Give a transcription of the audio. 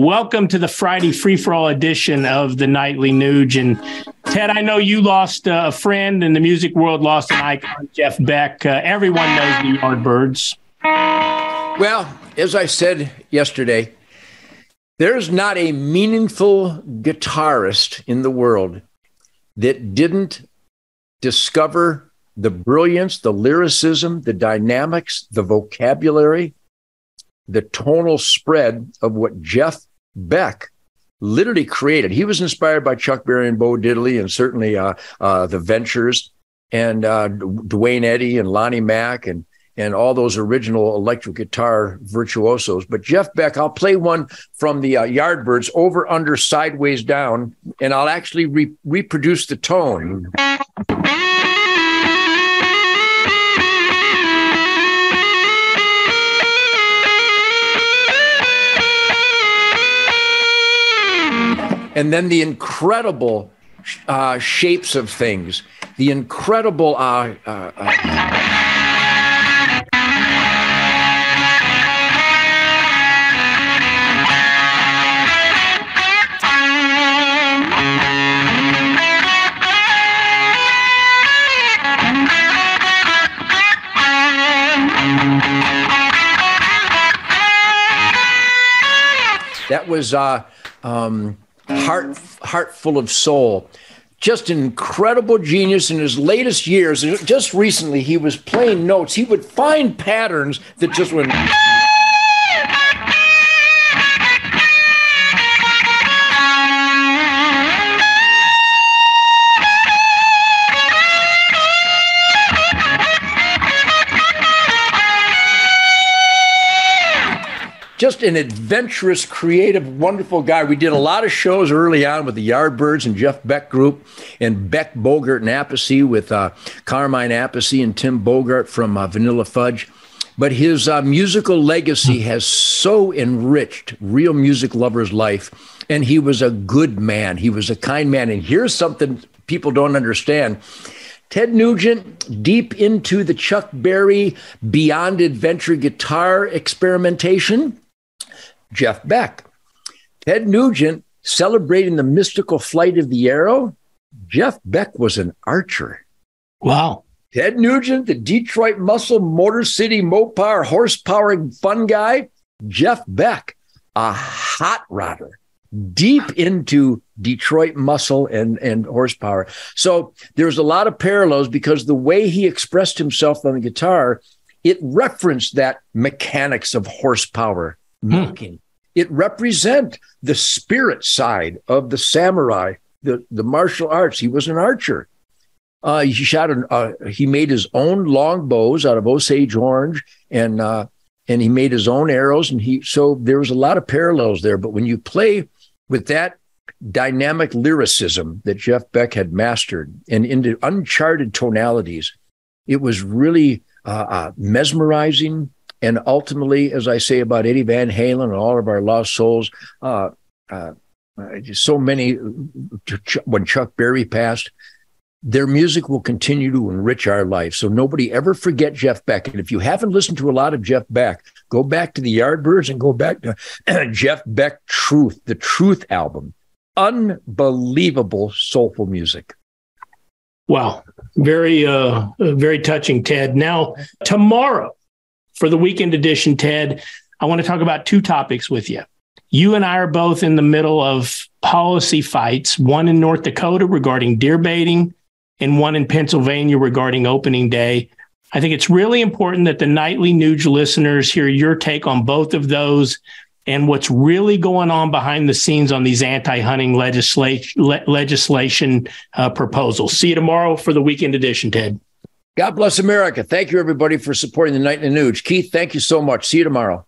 Welcome to the Friday free for all edition of the Nightly Nuge. And Ted, I know you lost a friend in the music world, lost an icon, Jeff Beck. Uh, everyone knows the Yardbirds. Well, as I said yesterday, there's not a meaningful guitarist in the world that didn't discover the brilliance, the lyricism, the dynamics, the vocabulary, the tonal spread of what Jeff Beck literally created. He was inspired by Chuck Berry and Bo Diddley, and certainly uh, uh, the Ventures and uh, Duane Eddy and Lonnie Mack and and all those original electric guitar virtuosos. But Jeff Beck, I'll play one from the uh, Yardbirds over, under, sideways, down, and I'll actually re- reproduce the tone. And then the incredible uh, shapes of things, the incredible. Uh, uh, uh that was uh, um, heart heart full of soul. Just incredible genius in his latest years. Just recently he was playing notes. He would find patterns that just went just an adventurous, creative, wonderful guy. We did a lot of shows early on with the Yardbirds and Jeff Beck Group, and Beck Bogert and Appice with uh, Carmine Appice and Tim Bogert from uh, Vanilla Fudge. But his uh, musical legacy has so enriched real music lovers' life. And he was a good man. He was a kind man. And here's something people don't understand. Ted Nugent, deep into the Chuck Berry Beyond Adventure guitar experimentation, Jeff Beck. Ted Nugent celebrating the mystical flight of the arrow. Jeff Beck was an archer. Wow. Ted Nugent, the Detroit muscle, Motor City, Mopar, horsepower fun guy. Jeff Beck, a hot rodder, deep into Detroit muscle and, and horsepower. So there's a lot of parallels because the way he expressed himself on the guitar, it referenced that mechanics of horsepower Hmm. It represent the spirit side of the samurai, the, the martial arts. He was an archer. Uh, he shot an, uh, he made his own long bows out of Osage orange and, uh, and he made his own arrows. And he, so there was a lot of parallels there. But when you play with that dynamic lyricism that Jeff Beck had mastered and into uncharted tonalities, it was really uh, uh, mesmerizing and ultimately, as I say about Eddie Van Halen and all of our lost souls, uh, uh, so many, when Chuck Berry passed, their music will continue to enrich our life. So nobody ever forget Jeff Beck. And if you haven't listened to a lot of Jeff Beck, go back to the Yardbirds and go back to Jeff Beck Truth, the Truth album. Unbelievable soulful music. Wow. Very, uh, very touching, Ted. Now, tomorrow, for the weekend edition, Ted, I want to talk about two topics with you. You and I are both in the middle of policy fights, one in North Dakota regarding deer baiting and one in Pennsylvania regarding opening day. I think it's really important that the Nightly Nuge listeners hear your take on both of those and what's really going on behind the scenes on these anti-hunting legislation le- legislation uh, proposals. See you tomorrow for the weekend edition, Ted. God bless America. Thank you, everybody, for supporting the Nightly Nuge. Keith, thank you so much. See you tomorrow.